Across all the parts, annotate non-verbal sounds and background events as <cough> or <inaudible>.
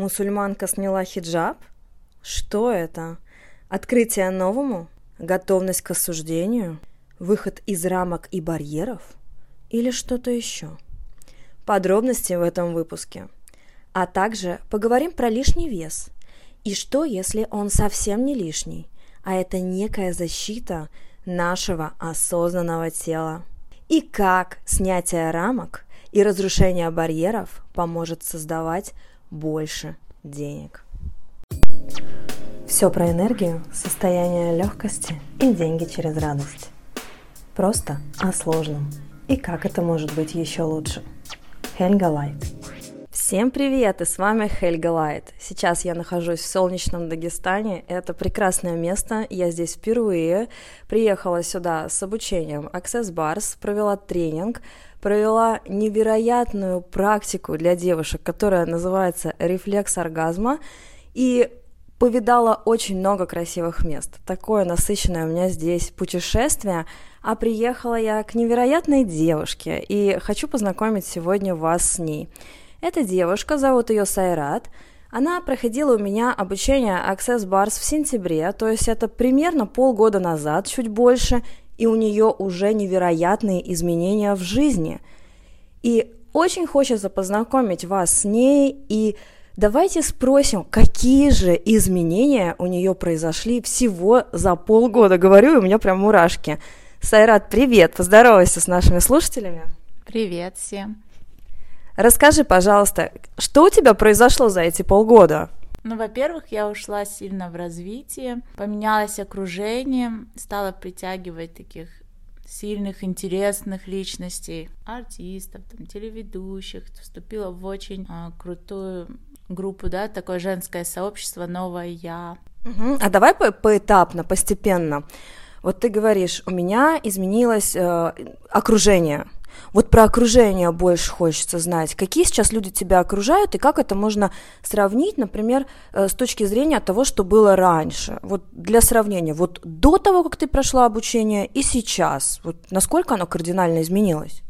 Мусульманка сняла хиджаб? Что это? Открытие новому? Готовность к осуждению? Выход из рамок и барьеров? Или что-то еще? Подробности в этом выпуске. А также поговорим про лишний вес. И что, если он совсем не лишний, а это некая защита нашего осознанного тела? И как снятие рамок и разрушение барьеров поможет создавать больше денег. Все про энергию, состояние легкости и деньги через радость. Просто о сложном. И как это может быть еще лучше. Хельга Лайт. Всем привет, и с вами Хельга Лайт. Сейчас я нахожусь в солнечном Дагестане. Это прекрасное место, я здесь впервые. Приехала сюда с обучением Access Bars, провела тренинг, провела невероятную практику для девушек, которая называется «Рефлекс оргазма», и повидала очень много красивых мест. Такое насыщенное у меня здесь путешествие, а приехала я к невероятной девушке, и хочу познакомить сегодня вас с ней. Эта девушка, зовут ее Сайрат, она проходила у меня обучение Access Bars в сентябре, то есть это примерно полгода назад, чуть больше, и у нее уже невероятные изменения в жизни. И очень хочется познакомить вас с ней и давайте спросим, какие же изменения у нее произошли всего за полгода. Говорю, у меня прям мурашки. Сайрат, привет, поздоровайся с нашими слушателями. Привет всем. Расскажи, пожалуйста, что у тебя произошло за эти полгода? Ну, во-первых, я ушла сильно в развитие, поменялось окружение, стала притягивать таких сильных, интересных личностей, артистов, там, телеведущих, вступила в очень а, крутую группу, да, такое женское сообщество «Новое Я». Угу. А давай по поэтапно, постепенно. Вот ты говоришь, у меня изменилось э, окружение, вот про окружение больше хочется знать. Какие сейчас люди тебя окружают и как это можно сравнить, например, э, с точки зрения того, что было раньше. Вот для сравнения, вот до того, как ты прошла обучение и сейчас, вот насколько оно кардинально изменилось?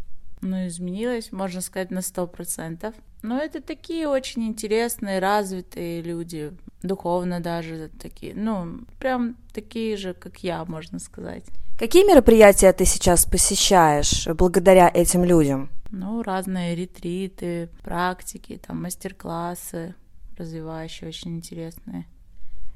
Ну, изменилось, можно сказать, на сто процентов. Но это такие очень интересные, развитые люди, духовно даже такие, ну, прям такие же, как я, можно сказать. Какие мероприятия ты сейчас посещаешь благодаря этим людям? Ну, разные ретриты, практики, там, мастер-классы развивающие, очень интересные.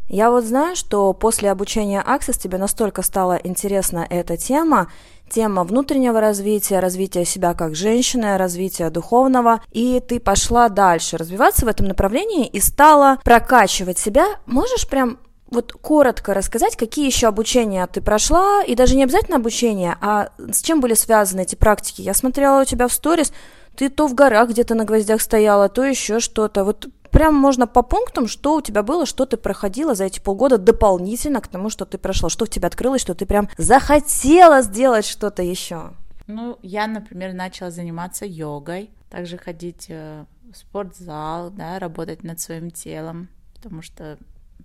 Я вот знаю, что после обучения Access тебе настолько стала интересна эта тема, тема внутреннего развития, развития себя как женщины, развития духовного, и ты пошла дальше развиваться в этом направлении и стала прокачивать себя. Можешь прям вот коротко рассказать, какие еще обучения ты прошла, и даже не обязательно обучение, а с чем были связаны эти практики. Я смотрела у тебя в сторис, ты то в горах где-то на гвоздях стояла, то еще что-то. Вот прям можно по пунктам, что у тебя было, что ты проходила за эти полгода дополнительно к тому, что ты прошла, что в тебе открылось, что ты прям захотела сделать что-то еще. Ну, я, например, начала заниматься йогой, также ходить э, в спортзал, да, работать над своим телом, потому что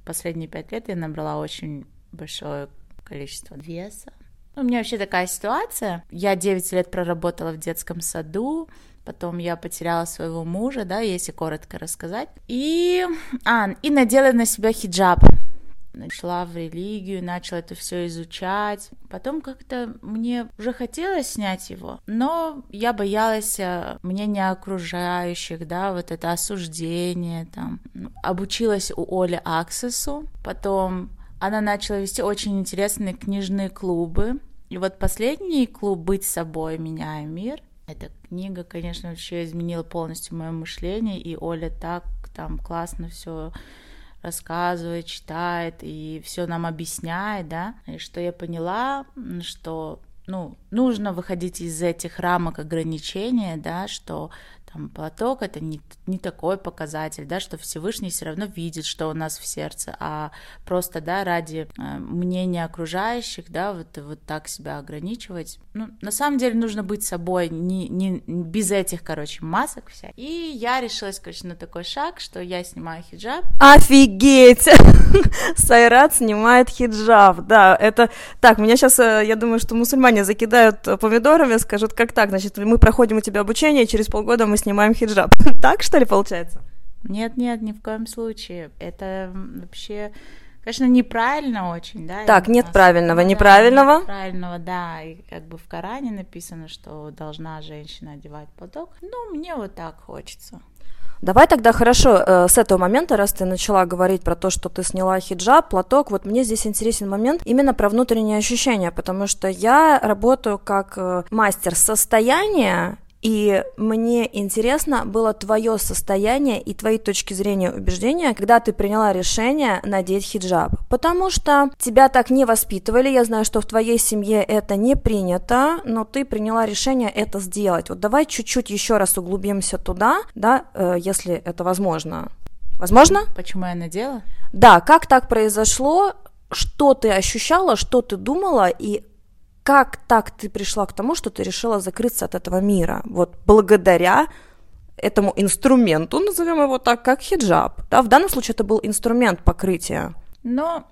последние пять лет я набрала очень большое количество веса. У меня вообще такая ситуация. Я 9 лет проработала в детском саду, потом я потеряла своего мужа, да, если коротко рассказать. И, а, и надела на себя хиджаб шла в религию, начала это все изучать. Потом как-то мне уже хотелось снять его, но я боялась э, мнения окружающих, да, вот это осуждение там. Обучилась у Оли Аксесу, потом она начала вести очень интересные книжные клубы. И вот последний клуб «Быть собой, меняя мир», эта книга, конечно, вообще изменила полностью мое мышление, и Оля так там классно все рассказывает, читает и все нам объясняет, да, и что я поняла, что ну, нужно выходить из этих рамок ограничения, да, что там платок это не, не такой показатель, да, что Всевышний все равно видит, что у нас в сердце, а просто, да, ради э, мнения окружающих, да, вот, вот так себя ограничивать. Ну, на самом деле нужно быть собой, не, не, без этих, короче, масок вся. И я решилась, короче, на такой шаг, что я снимаю хиджаб. Офигеть! <laughs> Сайрат снимает хиджаб, да, это... Так, меня сейчас, э, я думаю, что мусульмане закидают помидорами, скажут, как так, значит, мы проходим у тебя обучение, через полгода мы снимаем хиджаб. <laughs> так, что ли, получается? Нет, нет, ни в коем случае. Это вообще, конечно, неправильно очень, да. Так, нет правильного, неправильного. Нет правильного, да. И как бы в Коране написано, что должна женщина одевать платок. Ну, мне вот так хочется. Давай тогда хорошо э, с этого момента, раз ты начала говорить про то, что ты сняла хиджаб, платок, вот мне здесь интересен момент именно про внутренние ощущения, потому что я работаю как э, мастер состояния и мне интересно было твое состояние и твои точки зрения убеждения, когда ты приняла решение надеть хиджаб. Потому что тебя так не воспитывали, я знаю, что в твоей семье это не принято, но ты приняла решение это сделать. Вот давай чуть-чуть еще раз углубимся туда, да, э, если это возможно. Возможно? Почему я надела? Да, как так произошло, что ты ощущала, что ты думала и как так ты пришла к тому, что ты решила закрыться от этого мира? Вот благодаря этому инструменту, назовем его так, как хиджаб. Да, в данном случае это был инструмент покрытия. Но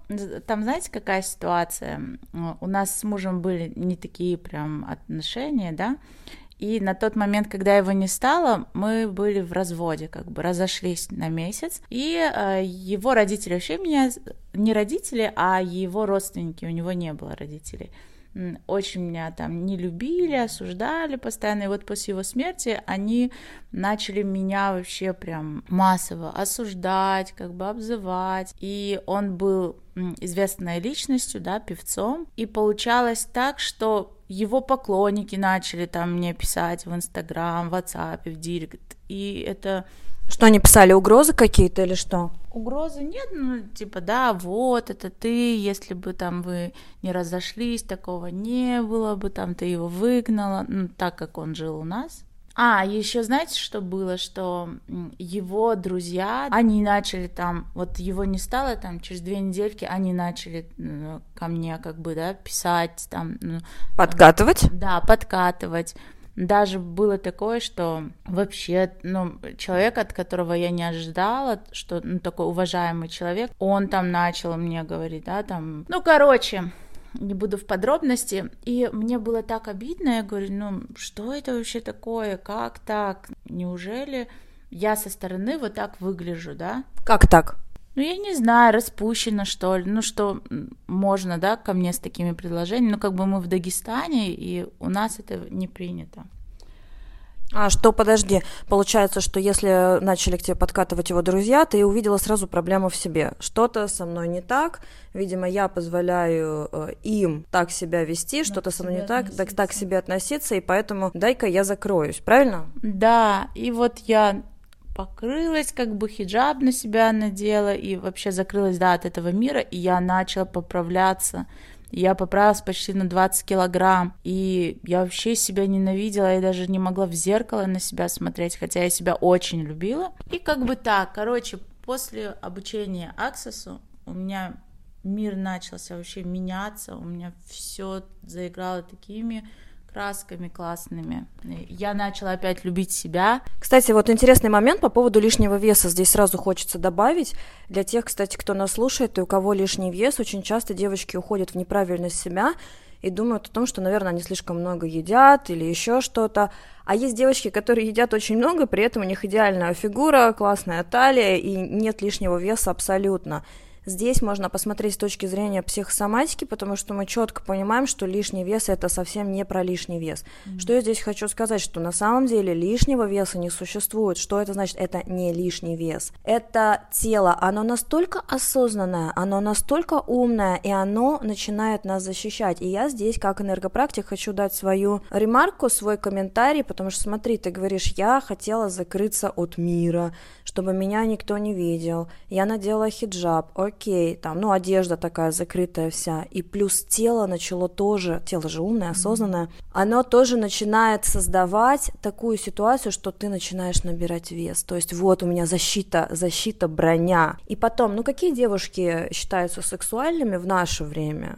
там, знаете, какая ситуация? У нас с мужем были не такие прям отношения, да, и на тот момент, когда его не стало, мы были в разводе, как бы разошлись на месяц. И э, его родители вообще меня не родители, а его родственники, у него не было родителей очень меня там не любили, осуждали постоянно, и вот после его смерти они начали меня вообще прям массово осуждать, как бы обзывать, и он был известной личностью, да, певцом, и получалось так, что его поклонники начали там мне писать в Инстаграм, в WhatsApp, в Директ, и это что они писали, угрозы какие-то или что? Угрозы нет, ну, типа, да, вот, это ты, если бы там вы не разошлись, такого не было бы, там ты его выгнала, ну, так как он жил у нас. А, еще знаете, что было, что его друзья, они начали там, вот его не стало, там через две недельки они начали ко мне как бы, да, писать, там... Ну, подкатывать? Да, подкатывать даже было такое, что вообще, ну, человек, от которого я не ожидала, что, ну, такой уважаемый человек, он там начал мне говорить, да, там, ну, короче, не буду в подробности, и мне было так обидно, я говорю, ну, что это вообще такое, как так, неужели я со стороны вот так выгляжу, да? Как так? Ну, я не знаю, распущено, что ли, ну, что можно, да, ко мне с такими предложениями, но как бы мы в Дагестане, и у нас это не принято. А что, подожди, получается, что если начали к тебе подкатывать его друзья, ты увидела сразу проблему в себе. Что-то со мной не так, видимо, я позволяю э, им так себя вести, что-то со мной не так, так, так к себе относиться, и поэтому дай-ка я закроюсь, правильно? Да, и вот я покрылась, как бы хиджаб на себя надела и вообще закрылась, да, от этого мира, и я начала поправляться. Я поправилась почти на 20 килограмм, и я вообще себя ненавидела, я даже не могла в зеркало на себя смотреть, хотя я себя очень любила. И как бы так, короче, после обучения Аксесу у меня мир начался вообще меняться, у меня все заиграло такими красками классными. Я начала опять любить себя. Кстати, вот интересный момент по поводу лишнего веса. Здесь сразу хочется добавить. Для тех, кстати, кто нас слушает и у кого лишний вес, очень часто девочки уходят в неправильность себя и думают о том, что, наверное, они слишком много едят или еще что-то. А есть девочки, которые едят очень много, при этом у них идеальная фигура, классная талия и нет лишнего веса абсолютно. Здесь можно посмотреть с точки зрения психосоматики, потому что мы четко понимаем, что лишний вес это совсем не про лишний вес. Mm-hmm. Что я здесь хочу сказать, что на самом деле лишнего веса не существует. Что это значит? Это не лишний вес. Это тело, оно настолько осознанное, оно настолько умное, и оно начинает нас защищать. И я здесь, как энергопрактик, хочу дать свою ремарку, свой комментарий, потому что смотри, ты говоришь, я хотела закрыться от мира, чтобы меня никто не видел. Я надела хиджаб, окей окей, там, ну, одежда такая закрытая вся, и плюс тело начало тоже, тело же умное, осознанное, mm-hmm. оно тоже начинает создавать такую ситуацию, что ты начинаешь набирать вес, то есть вот у меня защита, защита, броня. И потом, ну, какие девушки считаются сексуальными в наше время?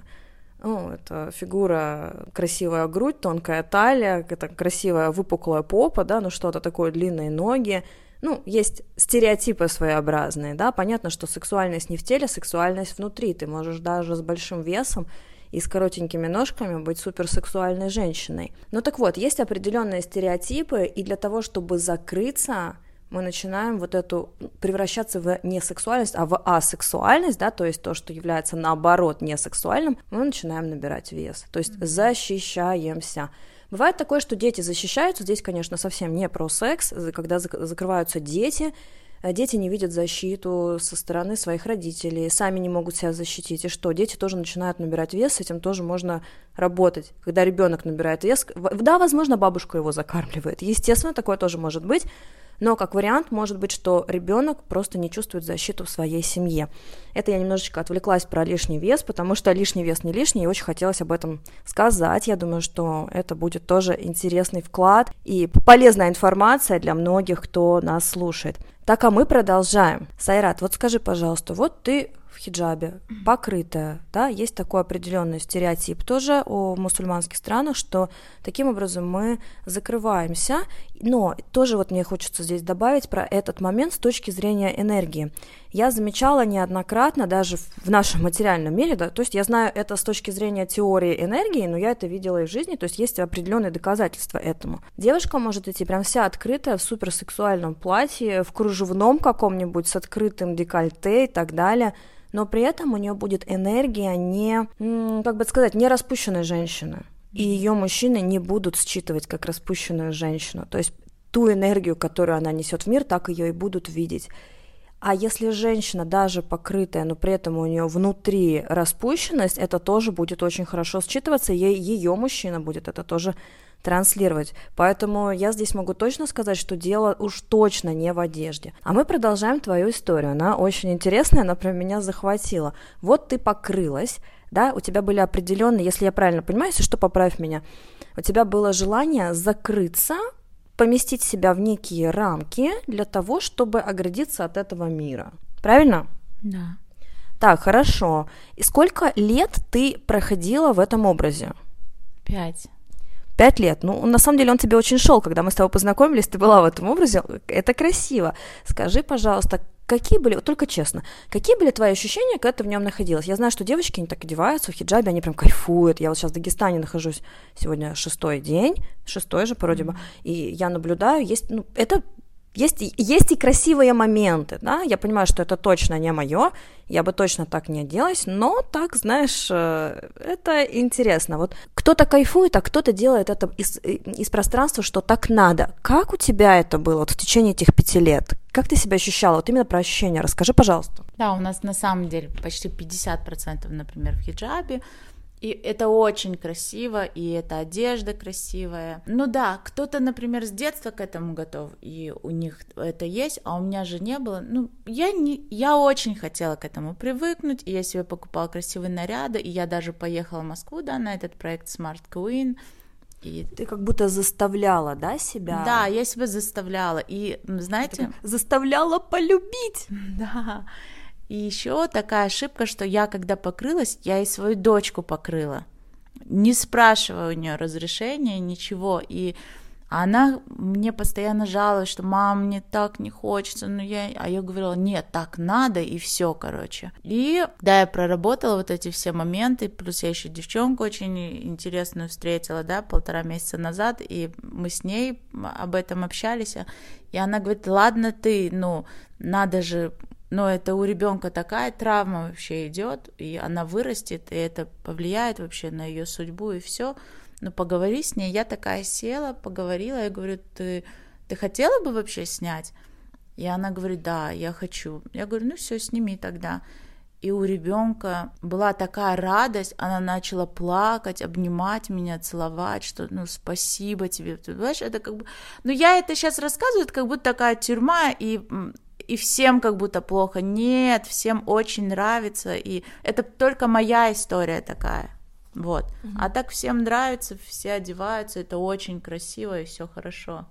Ну, это фигура, красивая грудь, тонкая талия, это красивая выпуклая попа, да, ну что-то такое, длинные ноги, ну, есть стереотипы своеобразные, да, понятно, что сексуальность не в теле, сексуальность внутри, ты можешь даже с большим весом и с коротенькими ножками быть суперсексуальной женщиной. Ну так вот, есть определенные стереотипы, и для того, чтобы закрыться, мы начинаем вот эту превращаться в не сексуальность, а в асексуальность, да, то есть то, что является наоборот не сексуальным, мы начинаем набирать вес, то есть защищаемся. Бывает такое, что дети защищаются, здесь, конечно, совсем не про секс, когда закрываются дети, э, дети не видят защиту со стороны своих родителей, сами не могут себя защитить. И что? Дети тоже начинают набирать вес, с этим тоже можно работать. Когда ребенок набирает вес, да, возможно, бабушка его закармливает. Естественно, такое тоже может быть. Но как вариант может быть, что ребенок просто не чувствует защиту в своей семье. Это я немножечко отвлеклась про лишний вес, потому что лишний вес не лишний, и очень хотелось об этом сказать. Я думаю, что это будет тоже интересный вклад и полезная информация для многих, кто нас слушает. Так, а мы продолжаем. Сайрат, вот скажи, пожалуйста, вот ты в хиджабе, покрытая, да, есть такой определенный стереотип тоже о мусульманских странах, что таким образом мы закрываемся, но тоже вот мне хочется здесь добавить про этот момент с точки зрения энергии. Я замечала неоднократно, даже в нашем материальном мире, да, то есть я знаю это с точки зрения теории энергии, но я это видела и в жизни, то есть есть определенные доказательства этому. Девушка может идти прям вся открытая в суперсексуальном платье, в кружевном каком-нибудь с открытым декольте и так далее, но при этом у нее будет энергия не, как бы сказать, не распущенной женщины. И ее мужчины не будут считывать как распущенную женщину. То есть ту энергию, которую она несет в мир, так ее и будут видеть. А если женщина даже покрытая, но при этом у нее внутри распущенность, это тоже будет очень хорошо считываться, и ее мужчина будет это тоже транслировать. Поэтому я здесь могу точно сказать, что дело уж точно не в одежде. А мы продолжаем твою историю. Она очень интересная, она прям меня захватила. Вот ты покрылась, да, у тебя были определенные, если я правильно понимаю, если что, поправь меня, у тебя было желание закрыться, поместить себя в некие рамки для того, чтобы оградиться от этого мира. Правильно? Да. Так, хорошо. И сколько лет ты проходила в этом образе? Пять. Пять лет. Ну, на самом деле он тебе очень шел, когда мы с тобой познакомились, ты была в этом образе. Это красиво. Скажи, пожалуйста, какие были, вот только честно, какие были твои ощущения, когда ты в нем находилась? Я знаю, что девочки, они так одеваются в хиджабе, они прям кайфуют. Я вот сейчас в Дагестане нахожусь сегодня шестой день, шестой же вроде бы, и я наблюдаю, есть, ну, это есть, есть и красивые моменты, да, я понимаю, что это точно не мое, я бы точно так не оделась, но так, знаешь, э, это интересно. Вот кто-то кайфует, а кто-то делает это из, из пространства, что так надо. Как у тебя это было вот в течение этих пяти лет? Как ты себя ощущала? Вот именно про ощущения расскажи, пожалуйста. Да, у нас на самом деле почти 50%, например, в хиджабе, и это очень красиво, и эта одежда красивая. Ну да, кто-то, например, с детства к этому готов, и у них это есть, а у меня же не было. Ну, я, не, я очень хотела к этому привыкнуть, и я себе покупала красивые наряды, и я даже поехала в Москву, да, на этот проект Smart Queen, и ты как будто заставляла, да, себя? Да, я себя заставляла. И, знаете... Заставляла полюбить. <laughs> Да. И еще такая ошибка, что я, когда покрылась, я и свою дочку покрыла, не спрашивая у нее разрешения, ничего. И она мне постоянно жаловалась, что мам, мне так не хочется, но я... А я говорила, нет, так надо, и все, короче. И да, я проработала вот эти все моменты, плюс я еще девчонку очень интересную встретила, да, полтора месяца назад, и мы с ней об этом общались, и она говорит, ладно ты, ну, надо же но это у ребенка такая травма вообще идет, и она вырастет, и это повлияет вообще на ее судьбу и все. Но поговори с ней. Я такая села, поговорила, я говорю, ты, ты хотела бы вообще снять? И она говорит, да, я хочу. Я говорю, ну все, сними тогда. И у ребенка была такая радость, она начала плакать, обнимать меня, целовать, что ну спасибо тебе. Ты понимаешь, это как бы. Ну, я это сейчас рассказываю, это как будто такая тюрьма, и и всем как будто плохо. Нет, всем очень нравится, и это только моя история такая. Вот. Угу. А так всем нравится, все одеваются, это очень красиво и все хорошо.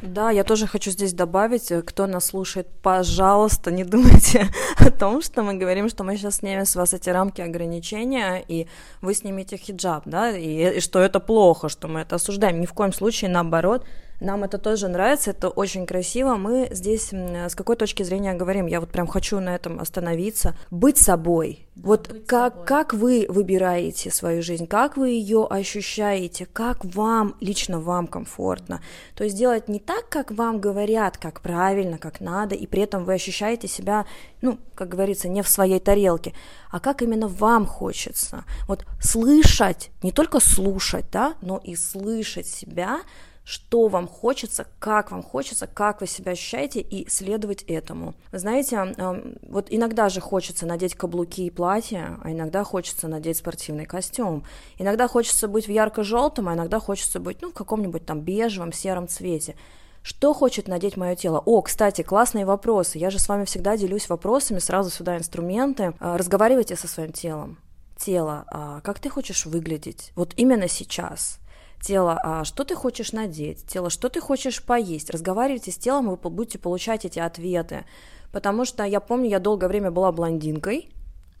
Да, я тоже хочу здесь добавить, э, кто нас слушает, пожалуйста, не думайте <laughs> о том, что мы говорим, что мы сейчас снимем с вас эти рамки ограничения, и вы снимете хиджаб, да, и, и что это плохо, что мы это осуждаем. Ни в коем случае, наоборот, Нам это тоже нравится, это очень красиво. Мы здесь с какой точки зрения говорим? Я вот прям хочу на этом остановиться. Быть собой. Да, вот быть как, собой. как вы выбираете свою жизнь, как вы ее ощущаете, как вам, лично вам комфортно. То есть делать не так, как вам говорят, как правильно, как надо, и при этом вы ощущаете себя, ну, как говорится, не в своей тарелке, а как именно вам хочется. Вот слышать, не только слушать, да, но и слышать себя – что вам хочется, как вам хочется, как вы себя ощущаете, и следовать этому. Знаете, вот иногда же хочется надеть каблуки и платье, а иногда хочется надеть спортивный костюм. Иногда хочется быть в ярко-желтом, а иногда хочется быть, ну, в каком-нибудь там бежевом, сером цвете. Что хочет надеть мое тело? О, кстати, классные вопросы. Я же с вами всегда делюсь вопросами, сразу сюда инструменты. А, разговаривайте со своим телом. Тело, а как ты хочешь выглядеть? Вот именно сейчас тело, а что ты хочешь надеть, тело, что ты хочешь поесть. Разговаривайте с телом, вы будете получать эти ответы. Потому что я помню, я долгое время была блондинкой,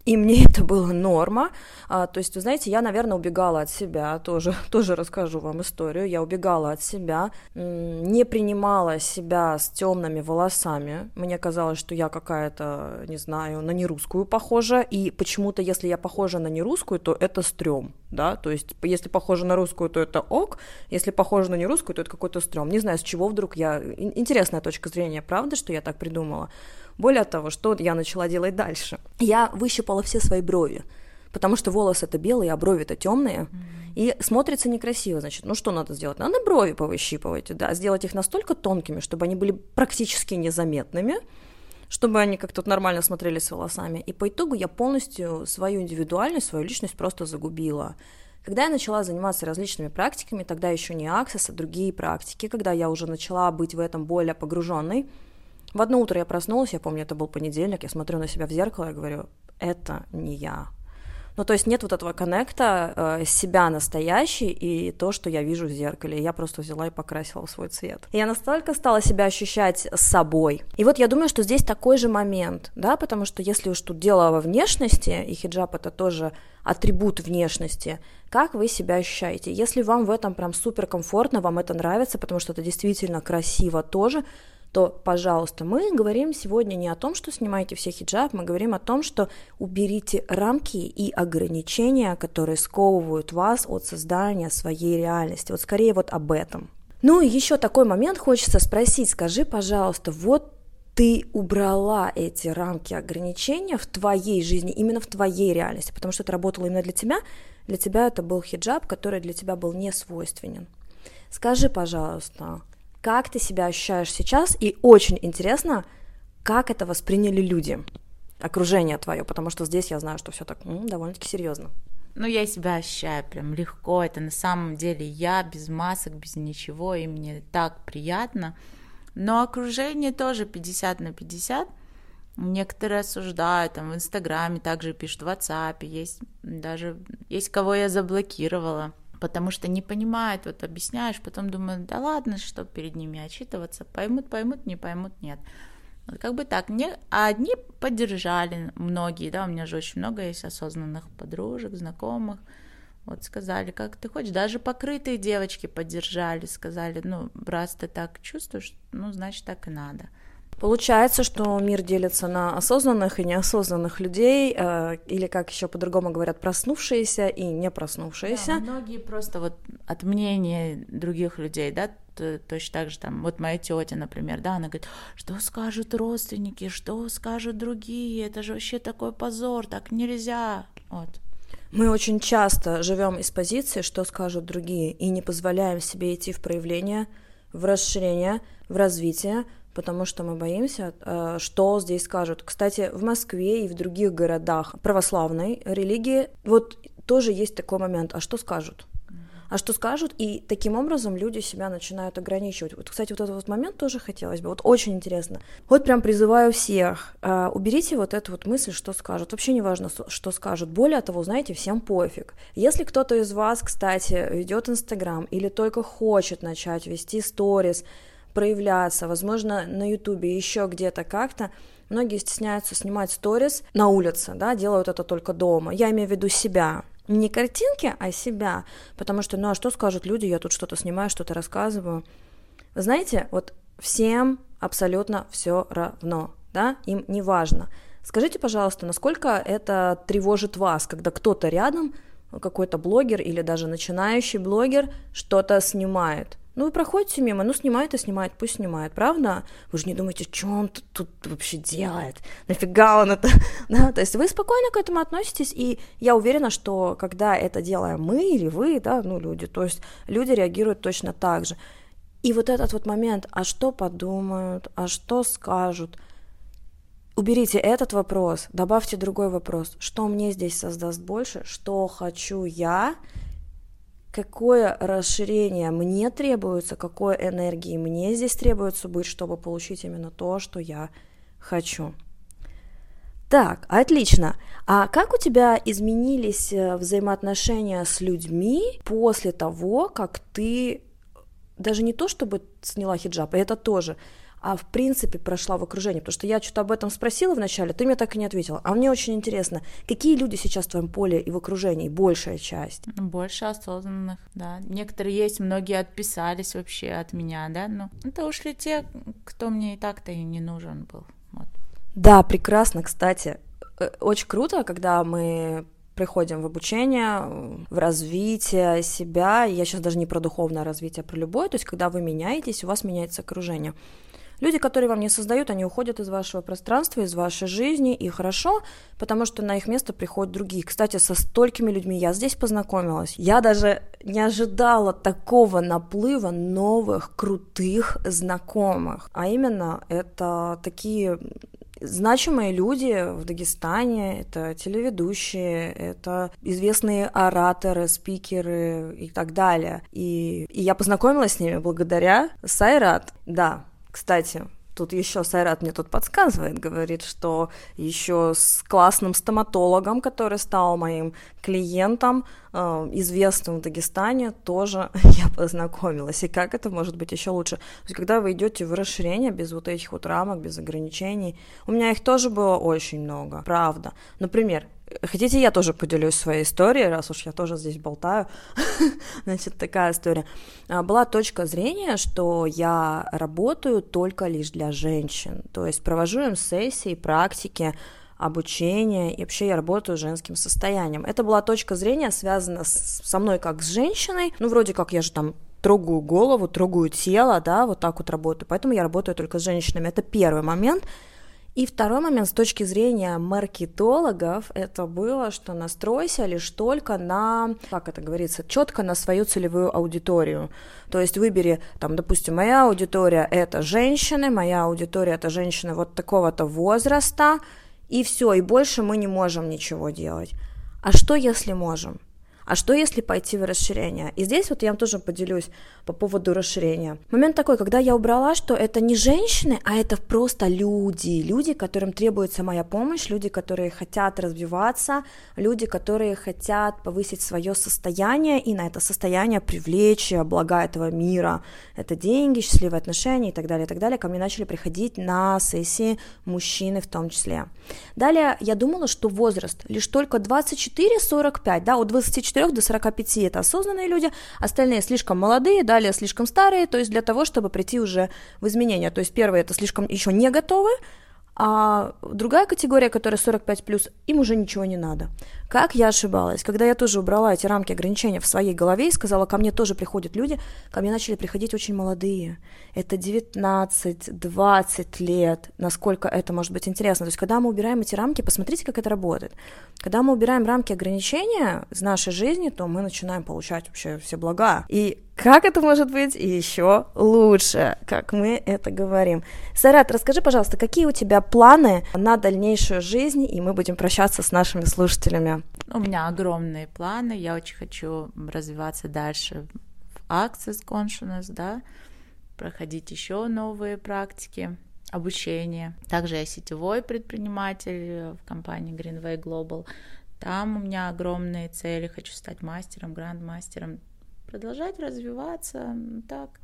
и мне <laughs> это было норма. А, то есть, вы знаете, я, наверное, убегала от себя, <laughs> тоже, тоже расскажу вам историю. Я убегала от себя, не принимала себя с темными волосами. Мне казалось, что я какая-то, не знаю, на нерусскую похожа. И почему-то, если я похожа на нерусскую, то это стрём, да. То есть, если похожа на русскую, то это ок. Если похожа на нерусскую, то это какой-то стрём. Не знаю, с чего вдруг я... Интересная точка зрения, правда, что я так придумала? Более того, что я начала делать дальше? Я выщипала все свои брови, потому что волосы это белые, а брови это темные, mm-hmm. и смотрится некрасиво. Значит, ну что надо сделать? Надо брови повыщипывать, да, сделать их настолько тонкими, чтобы они были практически незаметными, чтобы они как-то нормально смотрелись с волосами. И по итогу я полностью свою индивидуальность, свою личность просто загубила. Когда я начала заниматься различными практиками, тогда еще не аксесс, а другие практики, когда я уже начала быть в этом более погруженной, в одно утро я проснулась, я помню, это был понедельник, я смотрю на себя в зеркало и говорю, это не я. Ну, то есть нет вот этого коннекта э, себя настоящий и то, что я вижу в зеркале. Я просто взяла и покрасила свой цвет. И я настолько стала себя ощущать собой. И вот я думаю, что здесь такой же момент, да, потому что если уж тут дело во внешности, и хиджаб это тоже атрибут внешности, как вы себя ощущаете? Если вам в этом прям супер комфортно, вам это нравится, потому что это действительно красиво тоже, то, пожалуйста, мы говорим сегодня не о том, что снимаете все хиджаб, мы говорим о том, что уберите рамки и ограничения, которые сковывают вас от создания своей реальности. Вот скорее вот об этом. Ну и еще такой момент хочется спросить, скажи, пожалуйста, вот ты убрала эти рамки ограничения в твоей жизни, именно в твоей реальности, потому что это работало именно для тебя, для тебя это был хиджаб, который для тебя был не свойственен. Скажи, пожалуйста, как ты себя ощущаешь сейчас, и очень интересно, как это восприняли люди, окружение твое, потому что здесь я знаю, что все так довольно-таки серьезно. Ну, я себя ощущаю прям легко, это на самом деле я, без масок, без ничего, и мне так приятно. Но окружение тоже 50 на 50. Некоторые осуждают, там в Инстаграме также пишут, в WhatsApp есть, даже есть кого я заблокировала потому что не понимают, вот объясняешь, потом думают, да ладно, что перед ними отчитываться, поймут, поймут, не поймут, нет. Вот как бы так, не, а одни поддержали, многие, да, у меня же очень много есть осознанных подружек, знакомых, вот сказали, как ты хочешь, даже покрытые девочки поддержали, сказали, ну, раз ты так чувствуешь, ну, значит, так и надо. Получается, что мир делится на осознанных и неосознанных людей, э, или, как еще по-другому говорят, проснувшиеся и не проснувшиеся. Да, многие просто вот от мнения других людей, да, точно так же там, вот моя тетя, например, да, она говорит, что скажут родственники, что скажут другие, это же вообще такой позор, так нельзя, вот. Мы очень часто живем из позиции, что скажут другие, и не позволяем себе идти в проявление, в расширение, в развитие, потому что мы боимся, э, что здесь скажут. Кстати, в Москве и в других городах православной религии вот тоже есть такой момент, а что скажут? а что скажут, и таким образом люди себя начинают ограничивать. Вот, кстати, вот этот вот момент тоже хотелось бы, вот очень интересно. Вот прям призываю всех, э, уберите вот эту вот мысль, что скажут. Вообще не важно, что скажут. Более того, знаете, всем пофиг. Если кто-то из вас, кстати, ведет Инстаграм или только хочет начать вести сторис, проявляться, возможно, на Ютубе, еще где-то как-то. Многие стесняются снимать сторис на улице, да, делают это только дома. Я имею в виду себя, не картинки, а себя, потому что, ну а что скажут люди, я тут что-то снимаю, что-то рассказываю. Вы знаете, вот всем абсолютно все равно, да, им не важно. Скажите, пожалуйста, насколько это тревожит вас, когда кто-то рядом, какой-то блогер или даже начинающий блогер что-то снимает? Ну, вы проходите мимо, ну, снимает и снимает, пусть снимает, правда? Вы же не думаете, что он тут вообще делает, нафига он это, <laughs> да, то есть вы спокойно к этому относитесь, и я уверена, что когда это делаем мы или вы, да, ну, люди, то есть люди реагируют точно так же. И вот этот вот момент, а что подумают, а что скажут, уберите этот вопрос, добавьте другой вопрос, что мне здесь создаст больше, что хочу я, какое расширение мне требуется, какой энергии мне здесь требуется быть, чтобы получить именно то, что я хочу. Так, отлично. А как у тебя изменились э, взаимоотношения с людьми после того, как ты даже не то, чтобы сняла хиджаб, это тоже, а в принципе прошла в окружении? Потому что я что-то об этом спросила вначале, ты мне так и не ответила. А мне очень интересно, какие люди сейчас в твоем поле и в окружении, большая часть? Больше осознанных, да. Некоторые есть, многие отписались вообще от меня, да, но это ушли те, кто мне и так-то и не нужен был. Вот. Да, прекрасно, кстати. Э, очень круто, когда мы приходим в обучение, в развитие себя. Я сейчас даже не про духовное развитие, а про любое. То есть, когда вы меняетесь, у вас меняется окружение. Люди, которые вам не создают, они уходят из вашего пространства, из вашей жизни, и хорошо, потому что на их место приходят другие. Кстати, со столькими людьми я здесь познакомилась. Я даже не ожидала такого наплыва новых, крутых знакомых. А именно, это такие значимые люди в Дагестане, это телеведущие, это известные ораторы, спикеры и так далее. И, и я познакомилась с ними благодаря Сайрат. Да, кстати, тут еще Сайрат мне тут подсказывает, говорит, что еще с классным стоматологом, который стал моим клиентом, э, известным в Дагестане, тоже <laughs> я познакомилась. И как это может быть еще лучше? То есть, когда вы идете в расширение без вот этих вот рамок, без ограничений, у меня их тоже было очень много, правда. Например, Хотите, я тоже поделюсь своей историей, раз уж я тоже здесь болтаю. <laughs> Значит, такая история. А, была точка зрения, что я работаю только лишь для женщин. То есть провожу им сессии, практики, обучение, и вообще я работаю с женским состоянием. Это была точка зрения, связана с, со мной как с женщиной. Ну, вроде как я же там трогаю голову, трогаю тело, да, вот так вот работаю. Поэтому я работаю только с женщинами. Это первый момент. И второй момент с точки зрения маркетологов, это было, что настройся лишь только на, как это говорится, четко на свою целевую аудиторию. То есть выбери, там, допустим, моя аудитория это женщины, моя аудитория это женщины вот такого-то возраста, и все, и больше мы не можем ничего делать. А что если можем? А что если пойти в расширение? И здесь вот я вам тоже поделюсь по поводу расширения. Момент такой, когда я убрала, что это не женщины, а это просто люди. Люди, которым требуется моя помощь, люди, которые хотят развиваться, люди, которые хотят повысить свое состояние и на это состояние привлечь блага этого мира. Это деньги, счастливые отношения и так далее, и так далее. Ко мне начали приходить на сессии мужчины в том числе. Далее я думала, что возраст лишь только 24-45, да, от 24 34 до 45 это осознанные люди, остальные слишком молодые, далее слишком старые, то есть для того, чтобы прийти уже в изменения. То есть первые это слишком еще не готовы, а другая категория, которая 45 плюс, им уже ничего не надо. Как я ошибалась, когда я тоже убрала эти рамки ограничения в своей голове и сказала, ко мне тоже приходят люди, ко мне начали приходить очень молодые. Это 19-20 лет, насколько это может быть интересно. То есть, когда мы убираем эти рамки, посмотрите, как это работает. Когда мы убираем рамки ограничения из нашей жизни, то мы начинаем получать вообще все блага. И как это может быть еще лучше, как мы это говорим. Сарат, расскажи, пожалуйста, какие у тебя планы на дальнейшую жизнь, и мы будем прощаться с нашими слушателями. У меня огромные планы, я очень хочу развиваться дальше в Access Consciousness, да, проходить еще новые практики, обучение. Также я сетевой предприниматель в компании Greenway Global. Там у меня огромные цели, хочу стать мастером, гранд-мастером, продолжать развиваться, так,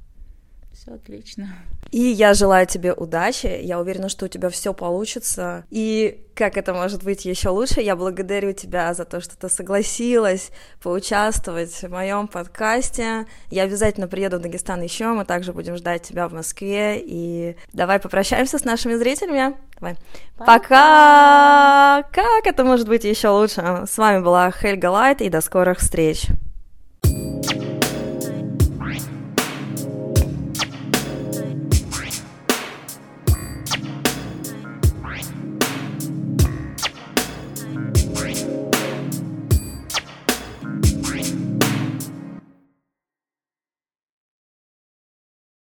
все отлично. И я желаю тебе удачи. Я уверена, что у тебя все получится. И как это может быть еще лучше, я благодарю тебя за то, что ты согласилась поучаствовать в моем подкасте. Я обязательно приеду в Дагестан еще. Мы также будем ждать тебя в Москве. И давай попрощаемся с нашими зрителями. Давай. Пока! Пока! Как это может быть еще лучше? С вами была Хельга Лайт, и до скорых встреч!